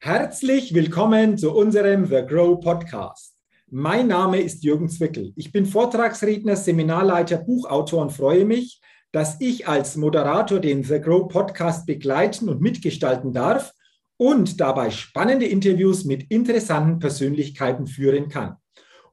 Herzlich willkommen zu unserem The Grow Podcast. Mein Name ist Jürgen Zwickel. Ich bin Vortragsredner, Seminarleiter, Buchautor und freue mich, dass ich als Moderator den The Grow Podcast begleiten und mitgestalten darf und dabei spannende Interviews mit interessanten Persönlichkeiten führen kann.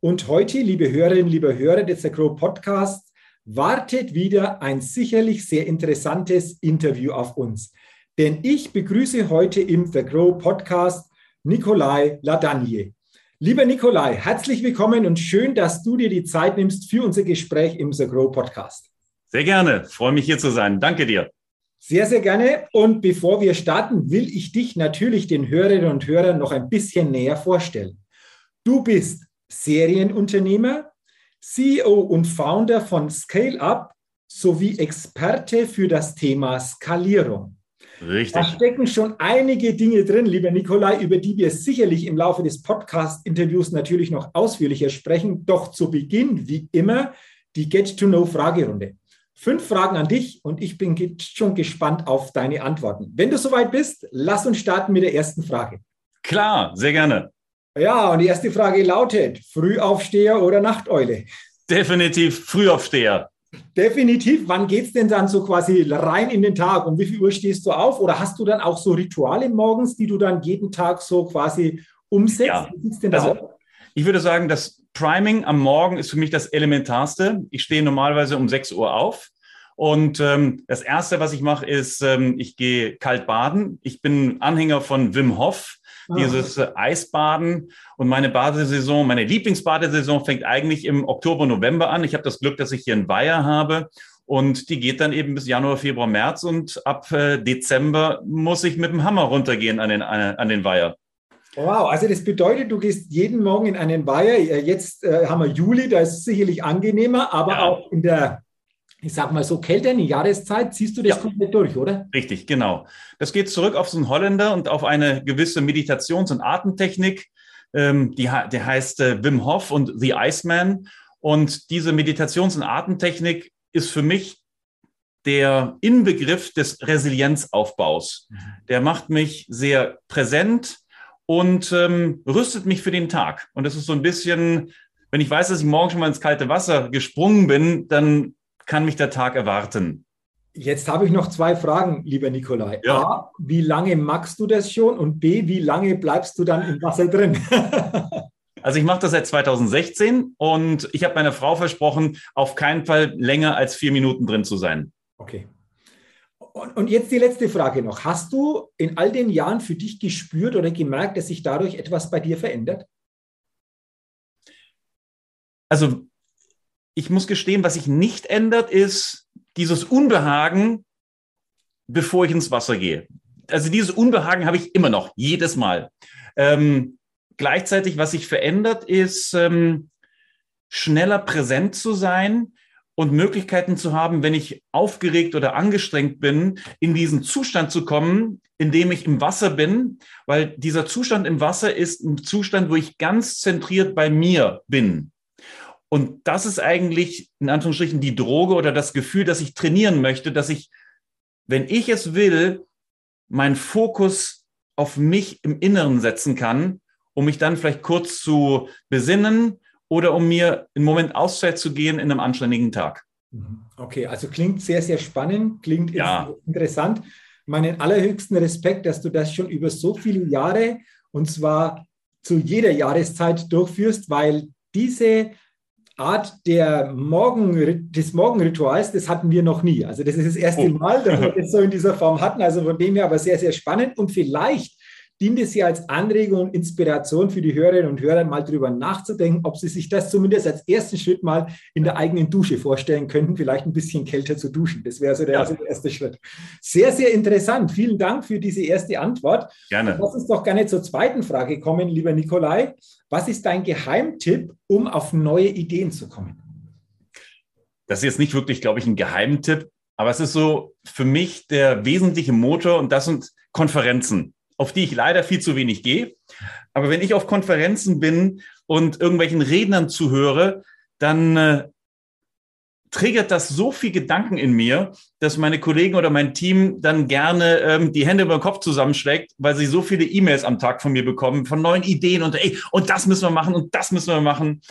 Und heute, liebe Hörerinnen, liebe Hörer des The Grow Podcasts, wartet wieder ein sicherlich sehr interessantes Interview auf uns denn ich begrüße heute im The Grow Podcast Nikolai Ladanier. Lieber Nikolai, herzlich willkommen und schön, dass du dir die Zeit nimmst für unser Gespräch im The Grow Podcast. Sehr gerne, freue mich hier zu sein. Danke dir. Sehr, sehr gerne. Und bevor wir starten, will ich dich natürlich den Hörerinnen und Hörern noch ein bisschen näher vorstellen. Du bist Serienunternehmer, CEO und Founder von Scale Up sowie Experte für das Thema Skalierung. Richtig. Da stecken schon einige Dinge drin, lieber Nikolai, über die wir sicherlich im Laufe des Podcast-Interviews natürlich noch ausführlicher sprechen. Doch zu Beginn, wie immer, die Get-to-Know-Fragerunde. Fünf Fragen an dich und ich bin schon gespannt auf deine Antworten. Wenn du soweit bist, lass uns starten mit der ersten Frage. Klar, sehr gerne. Ja, und die erste Frage lautet: Frühaufsteher oder Nachteule? Definitiv Frühaufsteher. Definitiv. Wann geht es denn dann so quasi rein in den Tag? Um wie viel Uhr stehst du auf? Oder hast du dann auch so Rituale morgens, die du dann jeden Tag so quasi umsetzt? Ja. Also, Ich würde sagen, das Priming am Morgen ist für mich das Elementarste. Ich stehe normalerweise um 6 Uhr auf. Und ähm, das Erste, was ich mache, ist, ähm, ich gehe kalt baden. Ich bin Anhänger von Wim Hof ah. dieses äh, Eisbaden. Und meine Badesaison, meine Lieblingsbadesaison fängt eigentlich im Oktober, November an. Ich habe das Glück, dass ich hier einen Weiher habe. Und die geht dann eben bis Januar, Februar, März. Und ab äh, Dezember muss ich mit dem Hammer runtergehen an den, an, an den Weiher. Wow, also das bedeutet, du gehst jeden Morgen in einen Weiher. Jetzt äh, haben wir Juli, da ist es sicherlich angenehmer, aber ja. auch in der ich sag mal so, kälter in die Jahreszeit, ziehst du das ja. komplett durch, oder? Richtig, genau. Das geht zurück auf so einen Holländer und auf eine gewisse Meditations- und Atemtechnik, ähm, die, der heißt äh, Wim Hof und The Iceman. Und diese Meditations- und Atemtechnik ist für mich der Inbegriff des Resilienzaufbaus. Mhm. Der macht mich sehr präsent und ähm, rüstet mich für den Tag. Und das ist so ein bisschen, wenn ich weiß, dass ich morgen schon mal ins kalte Wasser gesprungen bin, dann kann mich der Tag erwarten? Jetzt habe ich noch zwei Fragen, lieber Nikolai. Ja. A, wie lange magst du das schon? Und B, wie lange bleibst du dann im Wasser drin? Also ich mache das seit 2016 und ich habe meiner Frau versprochen, auf keinen Fall länger als vier Minuten drin zu sein. Okay. Und, und jetzt die letzte Frage noch. Hast du in all den Jahren für dich gespürt oder gemerkt, dass sich dadurch etwas bei dir verändert? Also ich muss gestehen, was sich nicht ändert, ist dieses Unbehagen, bevor ich ins Wasser gehe. Also dieses Unbehagen habe ich immer noch, jedes Mal. Ähm, gleichzeitig, was sich verändert, ist ähm, schneller präsent zu sein und Möglichkeiten zu haben, wenn ich aufgeregt oder angestrengt bin, in diesen Zustand zu kommen, in dem ich im Wasser bin, weil dieser Zustand im Wasser ist ein Zustand, wo ich ganz zentriert bei mir bin. Und das ist eigentlich in Anführungsstrichen die Droge oder das Gefühl, dass ich trainieren möchte, dass ich, wenn ich es will, meinen Fokus auf mich im Inneren setzen kann, um mich dann vielleicht kurz zu besinnen oder um mir einen Moment Auszeit zu gehen in einem anständigen Tag. Mhm. Okay, also klingt sehr, sehr spannend, klingt ja. interessant. Meinen allerhöchsten Respekt, dass du das schon über so viele Jahre und zwar zu jeder Jahreszeit durchführst, weil diese Art der Morgen, des Morgenrituals, das hatten wir noch nie. Also das ist das erste oh. Mal, dass wir das so in dieser Form hatten. Also von dem her aber sehr, sehr spannend und vielleicht dient es ja als Anregung und Inspiration für die Hörerinnen und Hörer, mal darüber nachzudenken, ob sie sich das zumindest als ersten Schritt mal in der eigenen Dusche vorstellen könnten, vielleicht ein bisschen kälter zu duschen. Das wäre so der, ja. also der erste Schritt. Sehr, sehr interessant. Vielen Dank für diese erste Antwort. Gerne. Lass uns doch gerne zur zweiten Frage kommen, lieber Nikolai. Was ist dein Geheimtipp, um auf neue Ideen zu kommen? Das ist jetzt nicht wirklich, glaube ich, ein Geheimtipp, aber es ist so für mich der wesentliche Motor und das sind Konferenzen auf die ich leider viel zu wenig gehe. Aber wenn ich auf Konferenzen bin und irgendwelchen Rednern zuhöre, dann äh, triggert das so viel Gedanken in mir, dass meine Kollegen oder mein Team dann gerne ähm, die Hände über den Kopf zusammenschlägt, weil sie so viele E-Mails am Tag von mir bekommen, von neuen Ideen und ey, und das müssen wir machen und das müssen wir machen.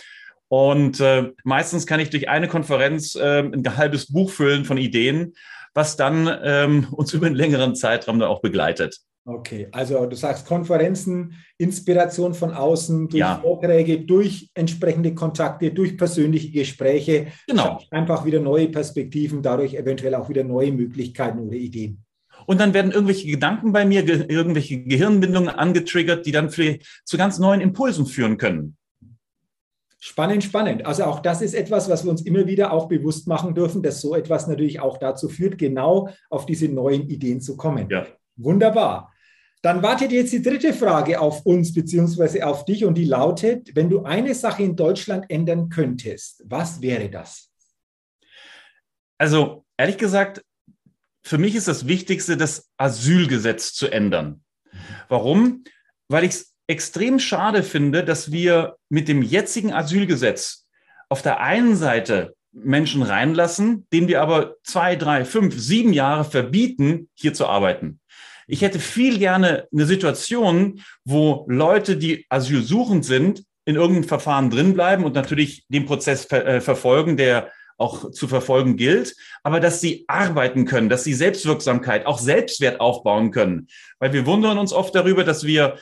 Und äh, meistens kann ich durch eine Konferenz äh, ein halbes Buch füllen von Ideen, was dann ähm, uns über einen längeren Zeitraum dann auch begleitet. Okay, also du sagst Konferenzen, Inspiration von außen, durch ja. Vorträge, durch entsprechende Kontakte, durch persönliche Gespräche. Genau. Einfach wieder neue Perspektiven, dadurch eventuell auch wieder neue Möglichkeiten oder Ideen. Und dann werden irgendwelche Gedanken bei mir, ge irgendwelche Gehirnbindungen angetriggert, die dann für, zu ganz neuen Impulsen führen können. Spannend, spannend. Also auch das ist etwas, was wir uns immer wieder auch bewusst machen dürfen, dass so etwas natürlich auch dazu führt, genau auf diese neuen Ideen zu kommen. Ja. Wunderbar. Dann wartet jetzt die dritte Frage auf uns beziehungsweise auf dich und die lautet, wenn du eine Sache in Deutschland ändern könntest, was wäre das? Also ehrlich gesagt, für mich ist das Wichtigste, das Asylgesetz zu ändern. Warum? Weil ich es extrem schade finde, dass wir mit dem jetzigen Asylgesetz auf der einen Seite Menschen reinlassen, denen wir aber zwei, drei, fünf, sieben Jahre verbieten, hier zu arbeiten. Ich hätte viel gerne eine Situation, wo Leute, die asylsuchend sind, in irgendeinem Verfahren drinbleiben und natürlich den Prozess ver äh, verfolgen, der auch zu verfolgen gilt, aber dass sie arbeiten können, dass sie Selbstwirksamkeit, auch Selbstwert aufbauen können. Weil wir wundern uns oft darüber, dass wir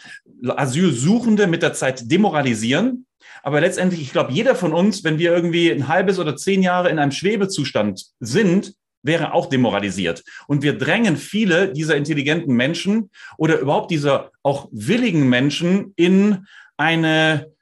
Asylsuchende mit der Zeit demoralisieren. Aber letztendlich, ich glaube, jeder von uns, wenn wir irgendwie ein halbes oder zehn Jahre in einem Schwebezustand sind, wäre auch demoralisiert. Und wir drängen viele dieser intelligenten Menschen oder überhaupt dieser auch willigen Menschen in eine,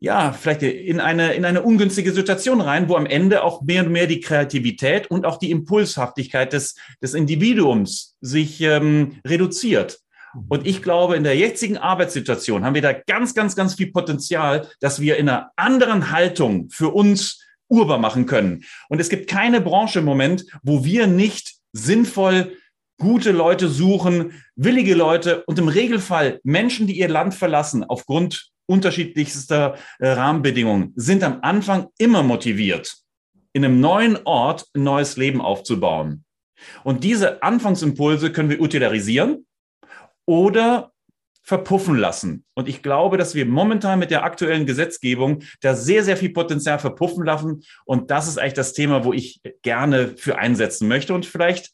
ja, vielleicht in eine, in eine ungünstige Situation rein, wo am Ende auch mehr und mehr die Kreativität und auch die Impulshaftigkeit des, des Individuums sich ähm, reduziert. Und ich glaube, in der jetzigen Arbeitssituation haben wir da ganz, ganz, ganz viel Potenzial, dass wir in einer anderen Haltung für uns urbar machen können. Und es gibt keine Branche im Moment, wo wir nicht sinnvoll gute Leute suchen, willige Leute und im Regelfall Menschen, die ihr Land verlassen aufgrund unterschiedlichster äh, Rahmenbedingungen, sind am Anfang immer motiviert, in einem neuen Ort ein neues Leben aufzubauen. Und diese Anfangsimpulse können wir utilisieren oder verpuffen lassen. Und ich glaube, dass wir momentan mit der aktuellen Gesetzgebung da sehr, sehr viel Potenzial verpuffen lassen. Und das ist eigentlich das Thema, wo ich gerne für einsetzen möchte und vielleicht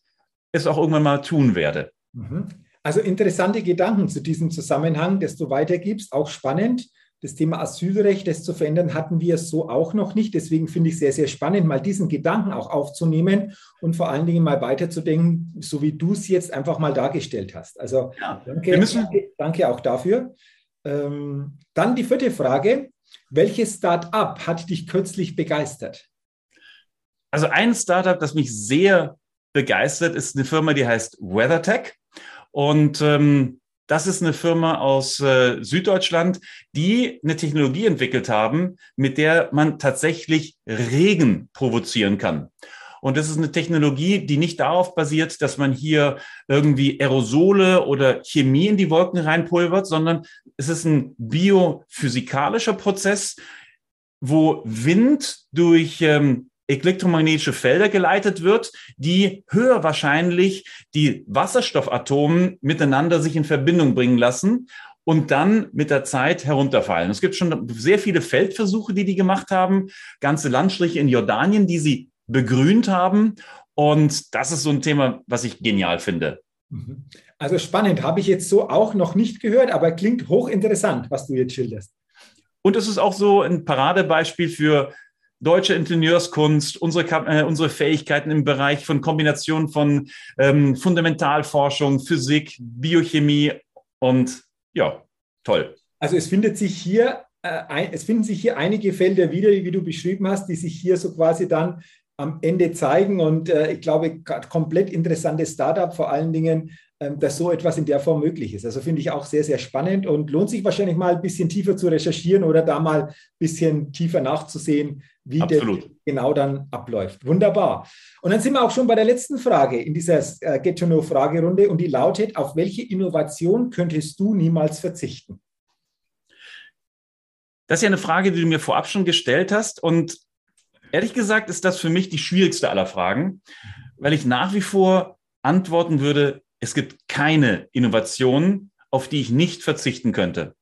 es auch irgendwann mal tun werde. Mhm. Also interessante Gedanken zu diesem Zusammenhang, das du weitergibst, auch spannend das Thema Asylrecht, das zu verändern, hatten wir so auch noch nicht. Deswegen finde ich es sehr, sehr spannend, mal diesen Gedanken auch aufzunehmen und vor allen Dingen mal weiterzudenken, so wie du es jetzt einfach mal dargestellt hast. Also ja, danke, danke, danke, auch dafür. Ähm, dann die vierte Frage. Welches Start-up hat dich kürzlich begeistert? Also ein Startup, das mich sehr begeistert, ist eine Firma, die heißt WeatherTech. Und ähm, das ist eine Firma aus äh, Süddeutschland, die eine Technologie entwickelt haben, mit der man tatsächlich Regen provozieren kann. Und das ist eine Technologie, die nicht darauf basiert, dass man hier irgendwie Aerosole oder Chemie in die Wolken reinpulvert, sondern es ist ein biophysikalischer Prozess, wo Wind durch ähm, elektromagnetische Felder geleitet wird, die höher wahrscheinlich die Wasserstoffatomen miteinander sich in Verbindung bringen lassen und dann mit der Zeit herunterfallen. Es gibt schon sehr viele Feldversuche, die die gemacht haben, ganze Landstriche in Jordanien, die sie begrünt haben. Und das ist so ein Thema, was ich genial finde. Mhm. Also spannend, habe ich jetzt so auch noch nicht gehört, aber klingt hochinteressant, was du jetzt schilderst. Und es ist auch so ein Paradebeispiel für deutsche Ingenieurskunst, unsere, äh, unsere Fähigkeiten im Bereich von Kombination von ähm, Fundamentalforschung, Physik, Biochemie und ja, toll. Also es findet sich hier, äh, es finden sich hier einige Felder wieder, wie du beschrieben hast, die sich hier so quasi dann am Ende zeigen. Und äh, ich glaube, komplett interessantes Startup, vor allen Dingen dass so etwas in der Form möglich ist. Also finde ich auch sehr, sehr spannend und lohnt sich wahrscheinlich mal ein bisschen tiefer zu recherchieren oder da mal ein bisschen tiefer nachzusehen, wie Absolut. das genau dann abläuft. Wunderbar. Und dann sind wir auch schon bei der letzten Frage in dieser äh, Get to Know Fragerunde und die lautet, auf welche Innovation könntest du niemals verzichten? Das ist ja eine Frage, die du mir vorab schon gestellt hast und Ehrlich gesagt ist das für mich die schwierigste aller Fragen, weil ich nach wie vor antworten würde, es gibt keine Innovation, auf die ich nicht verzichten könnte.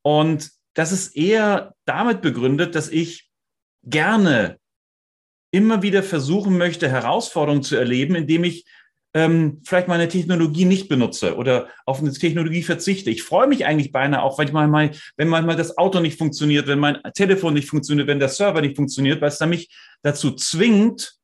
Und das ist eher damit begründet, dass ich gerne immer wieder versuchen möchte, Herausforderungen zu erleben, indem ich ähm, vielleicht meine Technologie nicht benutze oder auf eine Technologie verzichte. Ich freue mich eigentlich beinahe auch, wenn manchmal, wenn manchmal das Auto nicht funktioniert, wenn mein Telefon nicht funktioniert, wenn der Server nicht funktioniert, weil es dann mich dazu zwingt,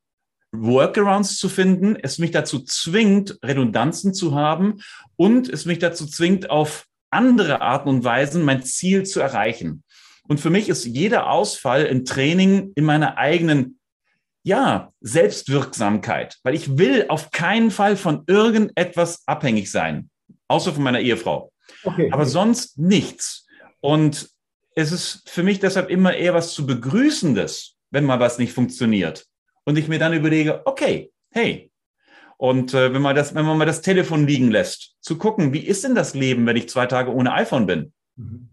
Workarounds zu finden, es mich dazu zwingt, Redundanzen zu haben und es mich dazu zwingt, auf andere Arten und Weisen mein Ziel zu erreichen. Und für mich ist jeder Ausfall im Training in meiner eigenen ja, Selbstwirksamkeit, weil ich will auf keinen Fall von irgendetwas abhängig sein, außer von meiner Ehefrau. Okay. Aber sonst nichts. Und es ist für mich deshalb immer eher was zu begrüßendes, wenn mal was nicht funktioniert. Und ich mir dann überlege, okay, hey, und äh, wenn man das, wenn man mal das Telefon liegen lässt, zu gucken, wie ist denn das Leben, wenn ich zwei Tage ohne iPhone bin? Mhm.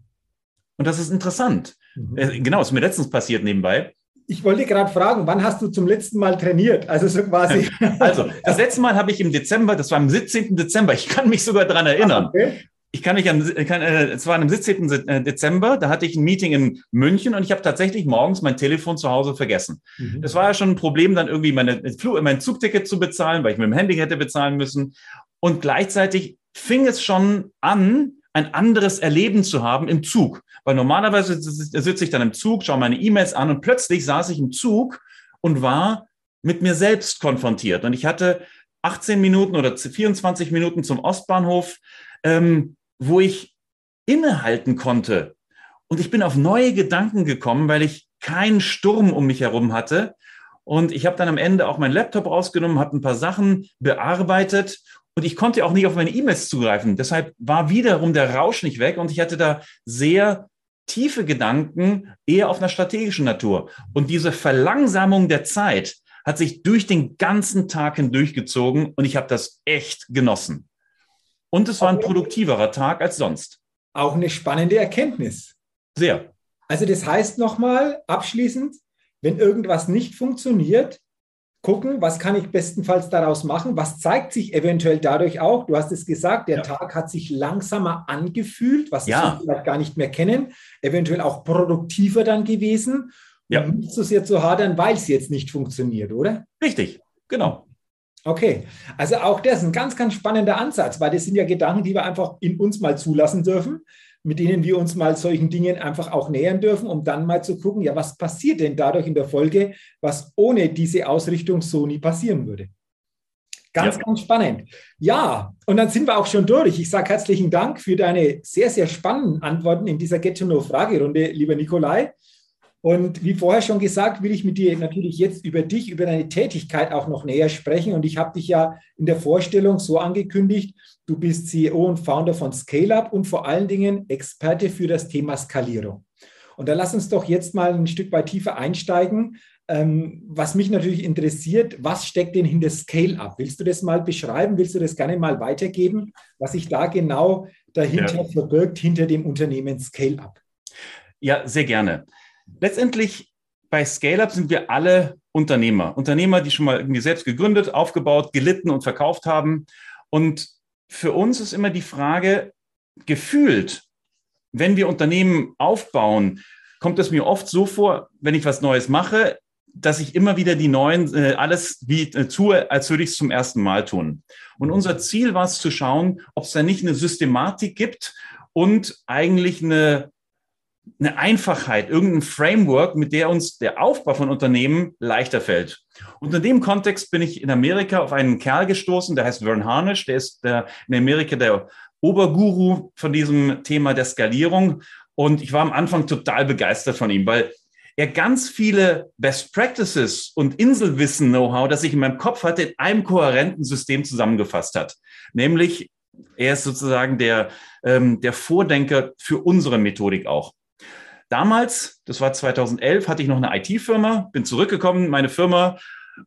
Und das ist interessant. Mhm. Äh, genau, ist mir letztens passiert nebenbei ich wollte gerade fragen, wann hast du zum letzten Mal trainiert? Also so quasi. Also, das letzte Mal habe ich im Dezember, das war am 17. Dezember, ich kann mich sogar daran erinnern. Okay. Ich kann mich an, kann, äh, es war am 17. Äh, Dezember, da hatte ich ein Meeting in München und ich habe tatsächlich morgens mein Telefon zu Hause vergessen. Mhm. Das war ja schon ein Problem, dann irgendwie meine, mein Zugticket zu bezahlen, weil ich mit dem Handy hätte bezahlen müssen. Und gleichzeitig fing es schon an, ein anderes Erleben zu haben im Zug. Weil normalerweise sitze ich dann im Zug, schaue meine E-Mails an und plötzlich saß ich im Zug und war mit mir selbst konfrontiert. Und ich hatte 18 Minuten oder 24 Minuten zum Ostbahnhof, ähm, wo ich innehalten konnte. Und ich bin auf neue Gedanken gekommen, weil ich keinen Sturm um mich herum hatte. Und ich habe dann am Ende auch meinen Laptop rausgenommen, habe ein paar Sachen bearbeitet und ich konnte auch nicht auf meine E-Mails zugreifen. Deshalb war wiederum der Rausch nicht weg und ich hatte da sehr tiefe Gedanken, eher auf einer strategischen Natur. Und diese Verlangsamung der Zeit hat sich durch den ganzen Tag hindurchgezogen und ich habe das echt genossen. Und es war ein produktiverer Tag als sonst. Auch eine spannende Erkenntnis. Sehr. Also das heißt nochmal abschließend, wenn irgendwas nicht funktioniert, gucken, was kann ich bestenfalls daraus machen, was zeigt sich eventuell dadurch auch, du hast es gesagt, der ja. Tag hat sich langsamer angefühlt, was ja. wir vielleicht gar nicht mehr kennen, eventuell auch produktiver dann gewesen ja. und nicht so sehr zu hadern, weil es jetzt nicht funktioniert, oder? Richtig, genau. Okay, also auch das ist ein ganz, ganz spannender Ansatz, weil das sind ja Gedanken, die wir einfach in uns mal zulassen dürfen mit denen wir uns mal solchen Dingen einfach auch nähern dürfen, um dann mal zu gucken, ja, was passiert denn dadurch in der Folge, was ohne diese Ausrichtung so nie passieren würde. Ganz, ja. ganz spannend. Ja, und dann sind wir auch schon durch. Ich sage herzlichen Dank für deine sehr, sehr spannenden Antworten in dieser Get to Know Fragerunde, lieber Nikolai. Und wie vorher schon gesagt, will ich mit dir natürlich jetzt über dich, über deine Tätigkeit auch noch näher sprechen. Und ich habe dich ja in der Vorstellung so angekündigt, du bist CEO und Founder von ScaleUp und vor allen Dingen Experte für das Thema Skalierung. Und da lass uns doch jetzt mal ein Stück weit tiefer einsteigen. Ähm, was mich natürlich interessiert, was steckt denn hinter ScaleUp? Willst du das mal beschreiben? Willst du das gerne mal weitergeben, was sich da genau dahinter ja. verbirgt, hinter dem Unternehmen ScaleUp? Ja, sehr gerne letztendlich bei Scale-Up sind wir alle Unternehmer. Unternehmer, die schon mal irgendwie selbst gegründet, aufgebaut, gelitten und verkauft haben. Und für uns ist immer die Frage, gefühlt, wenn wir Unternehmen aufbauen, kommt es mir oft so vor, wenn ich was Neues mache, dass ich immer wieder die neuen, äh, alles wie äh, tue, als würde ich es zum ersten Mal tun. Und unser Ziel war es zu schauen, ob es da nicht eine Systematik gibt und eigentlich eine eine Einfachheit, irgendein Framework, mit der uns der Aufbau von Unternehmen leichter fällt. Und in dem Kontext bin ich in Amerika auf einen Kerl gestoßen, der heißt Vern Harnish, der ist der, in Amerika der Oberguru von diesem Thema der Skalierung. Und ich war am Anfang total begeistert von ihm, weil er ganz viele Best Practices und Inselwissen Know-how, das ich in meinem Kopf hatte, in einem kohärenten System zusammengefasst hat. Nämlich, er ist sozusagen der, ähm, der Vordenker für unsere Methodik auch. Damals, das war 2011, hatte ich noch eine IT-Firma, bin zurückgekommen, meine Firma,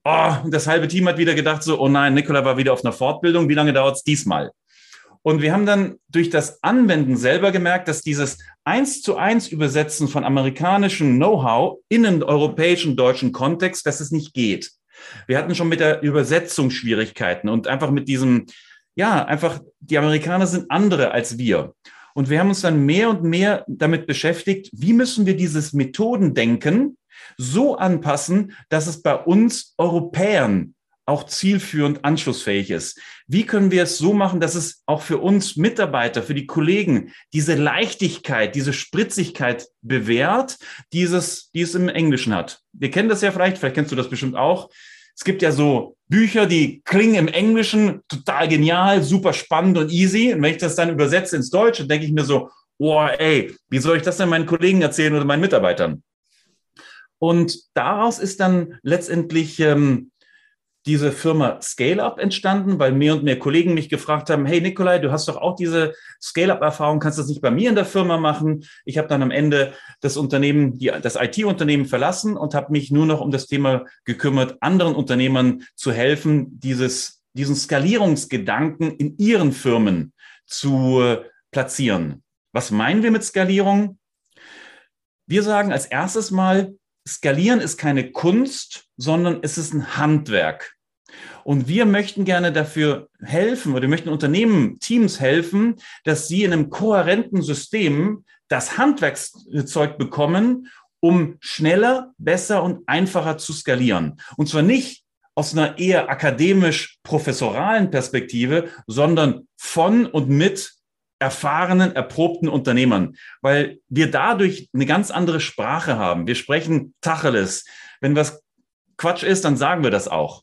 oh, das halbe Team hat wieder gedacht so, oh nein, Nikola war wieder auf einer Fortbildung, wie lange dauert es diesmal? Und wir haben dann durch das Anwenden selber gemerkt, dass dieses eins zu eins Übersetzen von amerikanischem Know-how in einen europäischen, deutschen Kontext, dass es nicht geht. Wir hatten schon mit der Übersetzung Schwierigkeiten und einfach mit diesem, ja, einfach, die Amerikaner sind andere als wir. Und wir haben uns dann mehr und mehr damit beschäftigt, wie müssen wir dieses Methodendenken so anpassen, dass es bei uns Europäern auch zielführend anschlussfähig ist. Wie können wir es so machen, dass es auch für uns Mitarbeiter, für die Kollegen diese Leichtigkeit, diese Spritzigkeit bewährt, dieses, die es im Englischen hat? Wir kennen das ja vielleicht, vielleicht kennst du das bestimmt auch. Es gibt ja so Bücher, die klingen im Englischen total genial, super spannend und easy. Und wenn ich das dann übersetze ins Deutsche, denke ich mir so, oh, ey, wie soll ich das denn meinen Kollegen erzählen oder meinen Mitarbeitern? Und daraus ist dann letztendlich ähm, diese Firma Scale-Up entstanden, weil mehr und mehr Kollegen mich gefragt haben, hey Nikolai, du hast doch auch diese Scale-Up-Erfahrung, kannst du das nicht bei mir in der Firma machen? Ich habe dann am Ende das Unternehmen, die, das IT-Unternehmen verlassen und habe mich nur noch um das Thema gekümmert, anderen Unternehmern zu helfen, dieses, diesen Skalierungsgedanken in ihren Firmen zu äh, platzieren. Was meinen wir mit Skalierung? Wir sagen als erstes mal, Skalieren ist keine Kunst, sondern es ist ein Handwerk. Und wir möchten gerne dafür helfen oder wir möchten Unternehmen, Teams helfen, dass sie in einem kohärenten System das Handwerkszeug bekommen, um schneller, besser und einfacher zu skalieren. Und zwar nicht aus einer eher akademisch-professoralen Perspektive, sondern von und mit erfahrenen, erprobten Unternehmern, weil wir dadurch eine ganz andere Sprache haben. Wir sprechen Tacheles. Wenn was Quatsch ist, dann sagen wir das auch.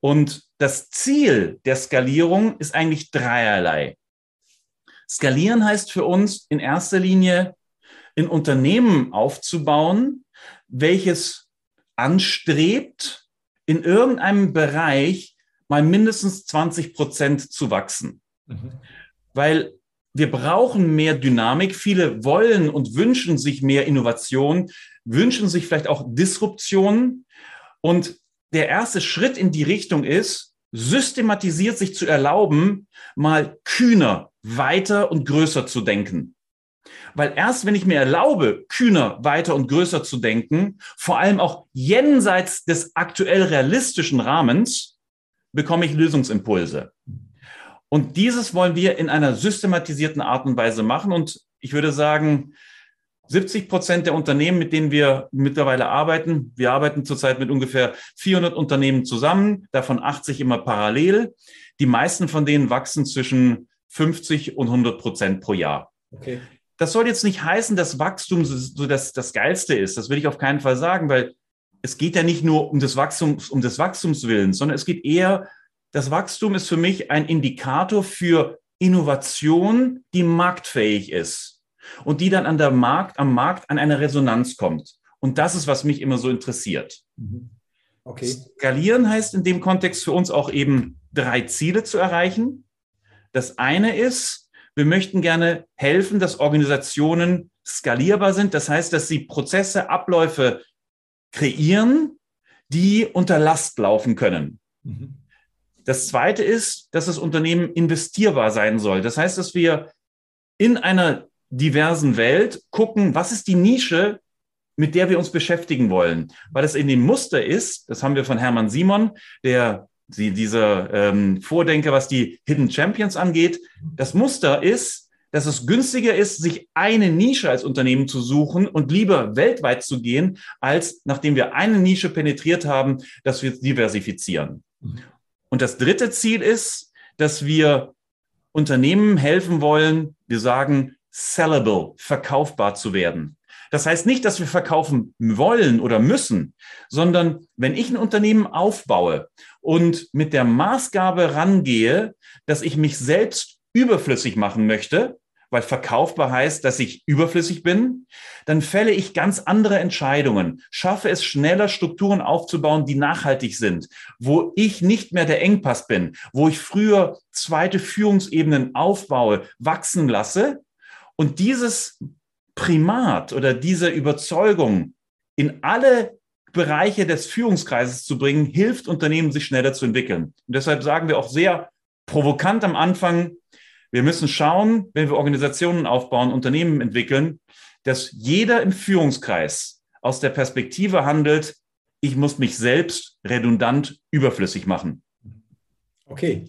Und das Ziel der Skalierung ist eigentlich dreierlei. Skalieren heißt für uns in erster Linie, ein Unternehmen aufzubauen, welches anstrebt, in irgendeinem Bereich mal mindestens 20 Prozent zu wachsen. Mhm. Weil wir brauchen mehr Dynamik. Viele wollen und wünschen sich mehr Innovation, wünschen sich vielleicht auch Disruption. Und der erste Schritt in die Richtung ist, systematisiert sich zu erlauben, mal kühner, weiter und größer zu denken. Weil erst wenn ich mir erlaube, kühner, weiter und größer zu denken, vor allem auch jenseits des aktuell realistischen Rahmens, bekomme ich Lösungsimpulse. Und dieses wollen wir in einer systematisierten Art und Weise machen. Und ich würde sagen, 70 Prozent der Unternehmen, mit denen wir mittlerweile arbeiten, wir arbeiten zurzeit mit ungefähr 400 Unternehmen zusammen, davon 80 immer parallel. Die meisten von denen wachsen zwischen 50 und 100 Prozent pro Jahr. Okay. Das soll jetzt nicht heißen, dass Wachstum so das, das Geilste ist. Das will ich auf keinen Fall sagen, weil es geht ja nicht nur um das Wachstums, um des Wachstums willen, sondern es geht eher das Wachstum ist für mich ein Indikator für Innovation, die marktfähig ist und die dann an der Markt, am Markt an eine Resonanz kommt. Und das ist, was mich immer so interessiert. Mhm. Okay. Skalieren heißt in dem Kontext für uns auch eben drei Ziele zu erreichen. Das eine ist, wir möchten gerne helfen, dass Organisationen skalierbar sind. Das heißt, dass sie Prozesse, Abläufe kreieren, die unter Last laufen können. Mhm. Das zweite ist, dass das Unternehmen investierbar sein soll. Das heißt, dass wir in einer diversen Welt gucken, was ist die Nische, mit der wir uns beschäftigen wollen. Weil es in dem Muster ist, das haben wir von Hermann Simon, der dieser ähm, Vordenker, was die Hidden Champions angeht. Das Muster ist, dass es günstiger ist, sich eine Nische als Unternehmen zu suchen und lieber weltweit zu gehen, als nachdem wir eine Nische penetriert haben, dass wir diversifizieren. Und das dritte Ziel ist, dass wir Unternehmen helfen wollen, wir sagen, sellable, verkaufbar zu werden. Das heißt nicht, dass wir verkaufen wollen oder müssen, sondern wenn ich ein Unternehmen aufbaue und mit der Maßgabe rangehe, dass ich mich selbst überflüssig machen möchte, weil verkaufbar heißt, dass ich überflüssig bin, dann fälle ich ganz andere Entscheidungen, schaffe es schneller, Strukturen aufzubauen, die nachhaltig sind, wo ich nicht mehr der Engpass bin, wo ich früher zweite Führungsebenen aufbaue, wachsen lasse und dieses Primat oder diese Überzeugung in alle Bereiche des Führungskreises zu bringen, hilft Unternehmen, sich schneller zu entwickeln. Und deshalb sagen wir auch sehr provokant am Anfang, Wir müssen schauen, wenn wir Organisationen aufbauen, Unternehmen entwickeln, dass jeder im Führungskreis aus der Perspektive handelt, ich muss mich selbst redundant überflüssig machen. Okay.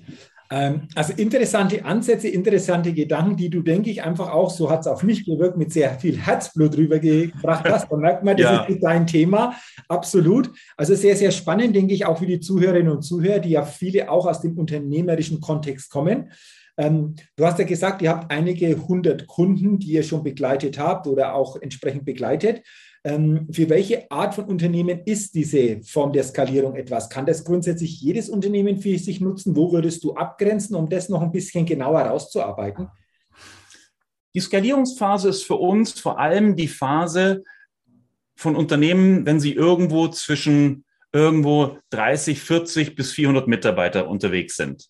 Ähm, also interessante Ansätze, interessante Gedanken, die du, denke ich, einfach auch, so hat es auf mich gewirkt, mit sehr viel Herzblut rübergebracht hast. Da merkt man, das ja. ist dein Thema. Absolut. Also sehr, sehr spannend, denke ich, auch für die Zuhörerinnen und Zuhörer, die ja viele auch aus dem unternehmerischen Kontext kommen. Ähm, du hast ja gesagt, ihr habt einige hundert Kunden, die ihr schon begleitet habt oder auch entsprechend begleitet. Ähm, für welche Art von Unternehmen ist diese Form der Skalierung etwas? Kann das grundsätzlich jedes Unternehmen für sich nutzen? Wo würdest du abgrenzen, um das noch ein bisschen genauer herauszuarbeiten? Die Skalierungsphase ist für uns vor allem die Phase von Unternehmen, wenn sie irgendwo zwischen irgendwo 30, 40 bis 400 Mitarbeiter unterwegs sind.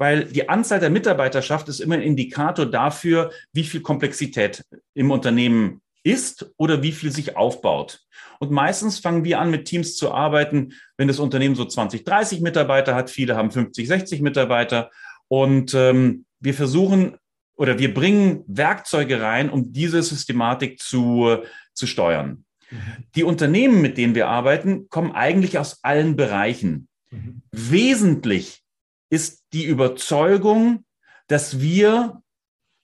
Weil die Anzahl der Mitarbeiterschaft ist immer ein Indikator dafür, wie viel Komplexität im Unternehmen ist oder wie viel sich aufbaut. Und meistens fangen wir an, mit Teams zu arbeiten, wenn das Unternehmen so 20, 30 Mitarbeiter hat. Viele haben 50, 60 Mitarbeiter. Und ähm, wir versuchen oder wir bringen Werkzeuge rein, um diese Systematik zu, zu steuern. Mhm. Die Unternehmen, mit denen wir arbeiten, kommen eigentlich aus allen Bereichen. Mhm. Wesentlich ist die Überzeugung, dass wir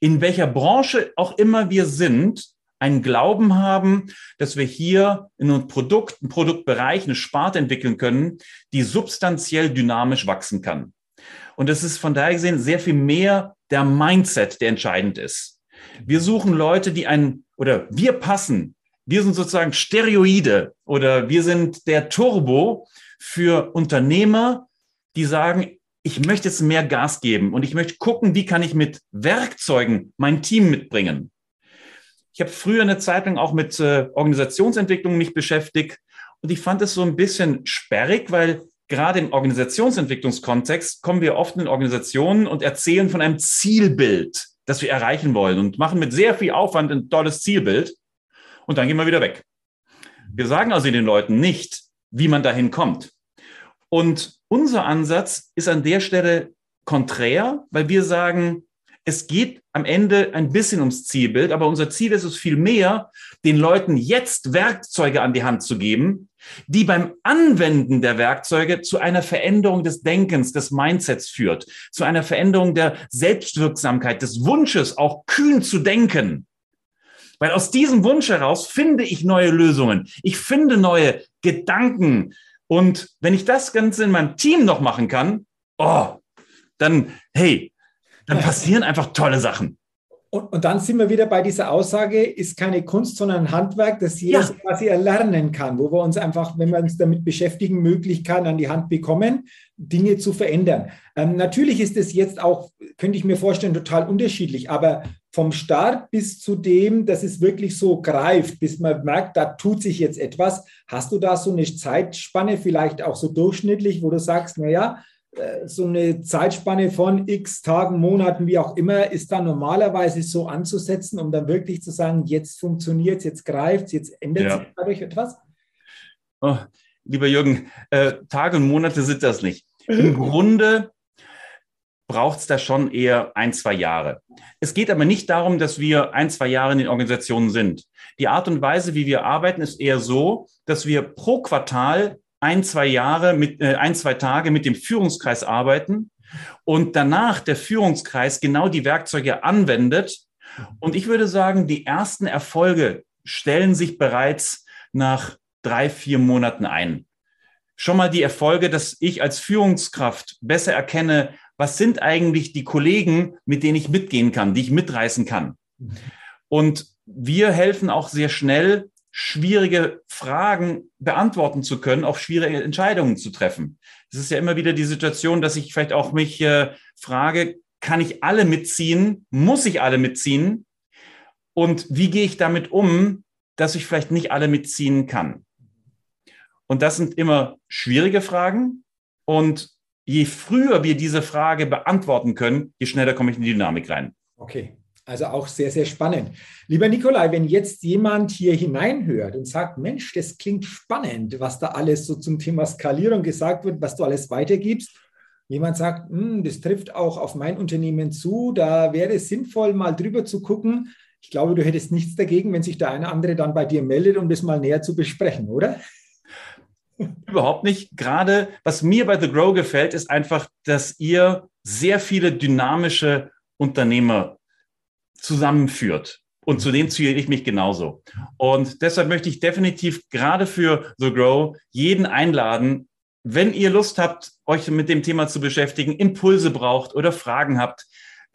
in welcher Branche auch immer wir sind, einen Glauben haben, dass wir hier in einem Produkt, einem Produktbereich eine Sparte entwickeln können, die substanziell dynamisch wachsen kann. Und es ist von daher gesehen sehr viel mehr der Mindset, der entscheidend ist. Wir suchen Leute, die ein, oder wir passen, wir sind sozusagen Steroide oder wir sind der Turbo für Unternehmer, die sagen, ich möchte jetzt mehr Gas geben und ich möchte gucken, wie kann ich mit Werkzeugen mein Team mitbringen. Ich habe früher eine Zeit lang auch mit äh, Organisationsentwicklung mich beschäftigt und ich fand es so ein bisschen sperrig, weil gerade im Organisationsentwicklungskontext kommen wir oft in Organisationen und erzählen von einem Zielbild, das wir erreichen wollen und machen mit sehr viel Aufwand ein tolles Zielbild und dann gehen wir wieder weg. Wir sagen also den Leuten nicht, wie man dahin kommt. Und unser Ansatz ist an der Stelle konträr, weil wir sagen, es geht am Ende ein bisschen ums Zielbild, aber unser Ziel ist es viel mehr, den Leuten jetzt Werkzeuge an die Hand zu geben, die beim Anwenden der Werkzeuge zu einer Veränderung des Denkens, des Mindsets führt, zu einer Veränderung der Selbstwirksamkeit, des Wunsches, auch kühn zu denken. Weil aus diesem Wunsch heraus finde ich neue Lösungen. Ich finde neue Gedanken. Und wenn ich das Ganze in meinem Team noch machen kann, oh, dann, hey, dann passieren einfach tolle Sachen. Und, und, dann sind wir wieder bei dieser Aussage, ist keine Kunst, sondern ein Handwerk, das jeder ja. quasi erlernen kann, wo wir uns einfach, wenn wir uns damit beschäftigen, Möglichkeiten an die Hand bekommen, Dinge zu verändern. Ähm, natürlich ist es jetzt auch, könnte ich mir vorstellen, total unterschiedlich, aber vom Start bis zu dem, dass es wirklich so greift, bis man merkt, da tut sich jetzt etwas, hast du da so eine Zeitspanne, vielleicht auch so durchschnittlich, wo du sagst, naja, äh, so eine Zeitspanne von x Tagen, Monaten, wie auch immer, ist dann normalerweise so anzusetzen, um dann wirklich zu sagen, jetzt funktioniert es, jetzt greift es, jetzt ändert ja. sich dadurch etwas? Oh, lieber Jürgen, äh, Tage und Monate sind das nicht. Im Grunde braucht es da schon eher ein, zwei Jahre. Es geht aber nicht darum, dass wir ein, zwei Jahre in den Organisationen sind. Die Art und Weise, wie wir arbeiten, ist eher so, dass wir pro Quartal ein, zwei Jahre mit, äh, ein, zwei Tage mit dem Führungskreis arbeiten und danach der Führungskreis genau die Werkzeuge anwendet. Und ich würde sagen, die ersten Erfolge stellen sich bereits nach drei, vier Monaten ein. Schon mal die Erfolge, dass ich als Führungskraft besser erkenne, was sind eigentlich die Kollegen, mit denen ich mitgehen kann, die ich mitreißen kann. Und wir helfen auch sehr schnell, schwierige Fragen beantworten zu können, auch schwierige Entscheidungen zu treffen. Es ist ja immer wieder die Situation, dass ich vielleicht auch mich äh, frage, kann ich alle mitziehen? Muss ich alle mitziehen? Und wie gehe ich damit um, dass ich vielleicht nicht alle mitziehen kann? Und das sind immer schwierige Fragen. Und je früher wir diese Frage beantworten können, je schneller komme ich in die Dynamik rein. Okay. Also auch sehr, sehr spannend. Lieber Nikolai, wenn jetzt jemand hier hineinhört und sagt, Mensch, das klingt spannend, was da alles so zum Thema Skalierung gesagt wird, was du alles weitergibst, jemand sagt, hm, das trifft auch auf mein Unternehmen zu, da wäre es sinnvoll, mal drüber zu gucken. Ich glaube, du hättest nichts dagegen, wenn sich der eine andere dann bei dir meldet, um das mal näher zu besprechen, oder? Überhaupt nicht. Gerade was mir bei The Grow gefällt, ist einfach, dass ihr sehr viele dynamische Unternehmer zusammenführt. Und zu denen zähle ich mich genauso. Und deshalb möchte ich definitiv gerade für The Grow jeden einladen, wenn ihr Lust habt, euch mit dem Thema zu beschäftigen, Impulse braucht oder Fragen habt,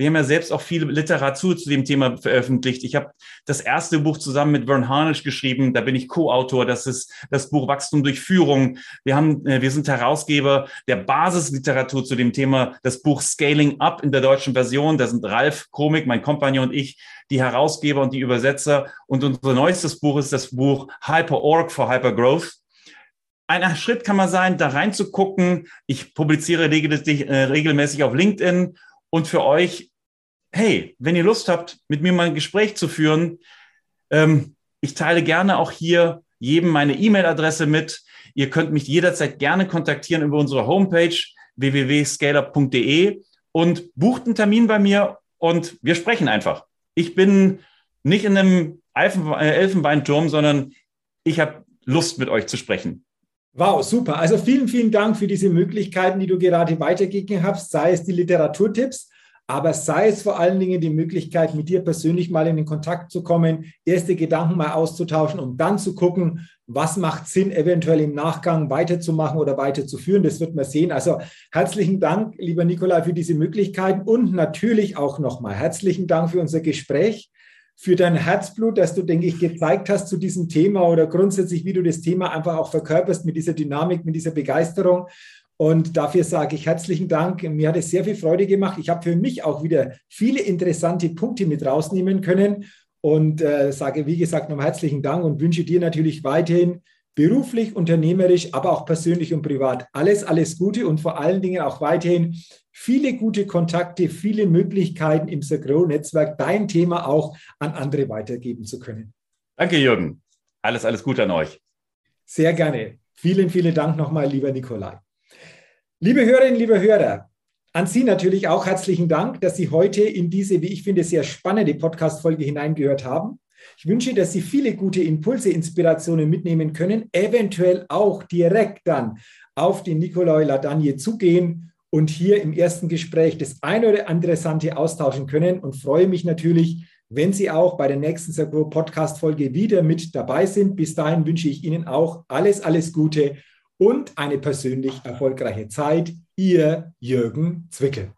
wir haben ja selbst auch viel Literatur zu dem Thema veröffentlicht. Ich habe das erste Buch zusammen mit Vern Harnisch geschrieben. Da bin ich Co-Autor. Das ist das Buch Wachstum durch Führung. Wir haben, äh, wir sind Herausgeber der Basisliteratur zu dem Thema. Das Buch Scaling Up in der deutschen Version. Da sind Ralf Komik, mein Kompagnon und ich, die Herausgeber und die Übersetzer. Und unser neuestes Buch ist das Buch Hyper Org for Hyper Growth ein Schritt kann man sein, da reinzugucken. Ich publiziere äh, regelmäßig auf LinkedIn und für euch hey, wenn ihr Lust habt, mit mir mal ein Gespräch zu führen, ähm, ich teile gerne auch hier jedem meine E-Mail-Adresse mit. Ihr könnt mich jederzeit gerne kontaktieren über unsere Homepage www.scaleup.de und bucht einen Termin bei mir und wir sprechen einfach. Ich bin nicht in einem äh, Elfenbeinturm, sondern ich habe Lust, mit euch zu sprechen. Wow, super. Also vielen, vielen Dank für diese Möglichkeiten, die du gerade weitergegeben hast, sei es die Literaturtipps, aber sei es vor allen Dingen die Möglichkeit, mit dir persönlich mal in den Kontakt zu kommen, erste Gedanken mal auszutauschen, um dann zu gucken, was macht Sinn, eventuell im Nachgang weiterzumachen oder weiterzuführen. Das wird man sehen. Also herzlichen Dank, lieber Nikolai, für diese Möglichkeiten und natürlich auch nochmal herzlichen Dank für unser Gespräch, für dein Herzblut, das du, denke ich, gezeigt hast zu diesem Thema oder grundsätzlich, wie du das Thema einfach auch verkörperst mit dieser Dynamik, mit dieser Begeisterung. Und dafür sage ich herzlichen Dank. Mir hat es sehr viel Freude gemacht. Ich habe für mich auch wieder viele interessante Punkte mit rausnehmen können und äh, sage, wie gesagt, nochmal herzlichen Dank und wünsche dir natürlich weiterhin beruflich, unternehmerisch, aber auch persönlich und privat alles, alles Gute und vor allen Dingen auch weiterhin viele gute Kontakte, viele Möglichkeiten im Sagro-Netzwerk, dein Thema auch an andere weitergeben zu können. Danke, Jürgen. Alles, alles Gute an euch. Sehr gerne. Vielen, vielen Dank nochmal, lieber Nikolai. Liebe Hörerinnen, liebe Hörer, an Sie natürlich auch herzlichen Dank, dass Sie heute in diese, wie ich finde, sehr spannende Podcast-Folge hineingehört haben. Ich wünsche, dass Sie viele gute Impulse, Inspirationen mitnehmen können, eventuell auch direkt dann auf den Nikolai Ladagne zugehen und hier im ersten Gespräch das eine oder andere Sante austauschen können und freue mich natürlich, wenn Sie auch bei der nächsten Sagro Podcast-Folge wieder mit dabei sind. Bis dahin wünsche ich Ihnen auch alles, alles Gute und eine persönlich erfolgreiche Zeit. Ihr Jürgen Zwickel.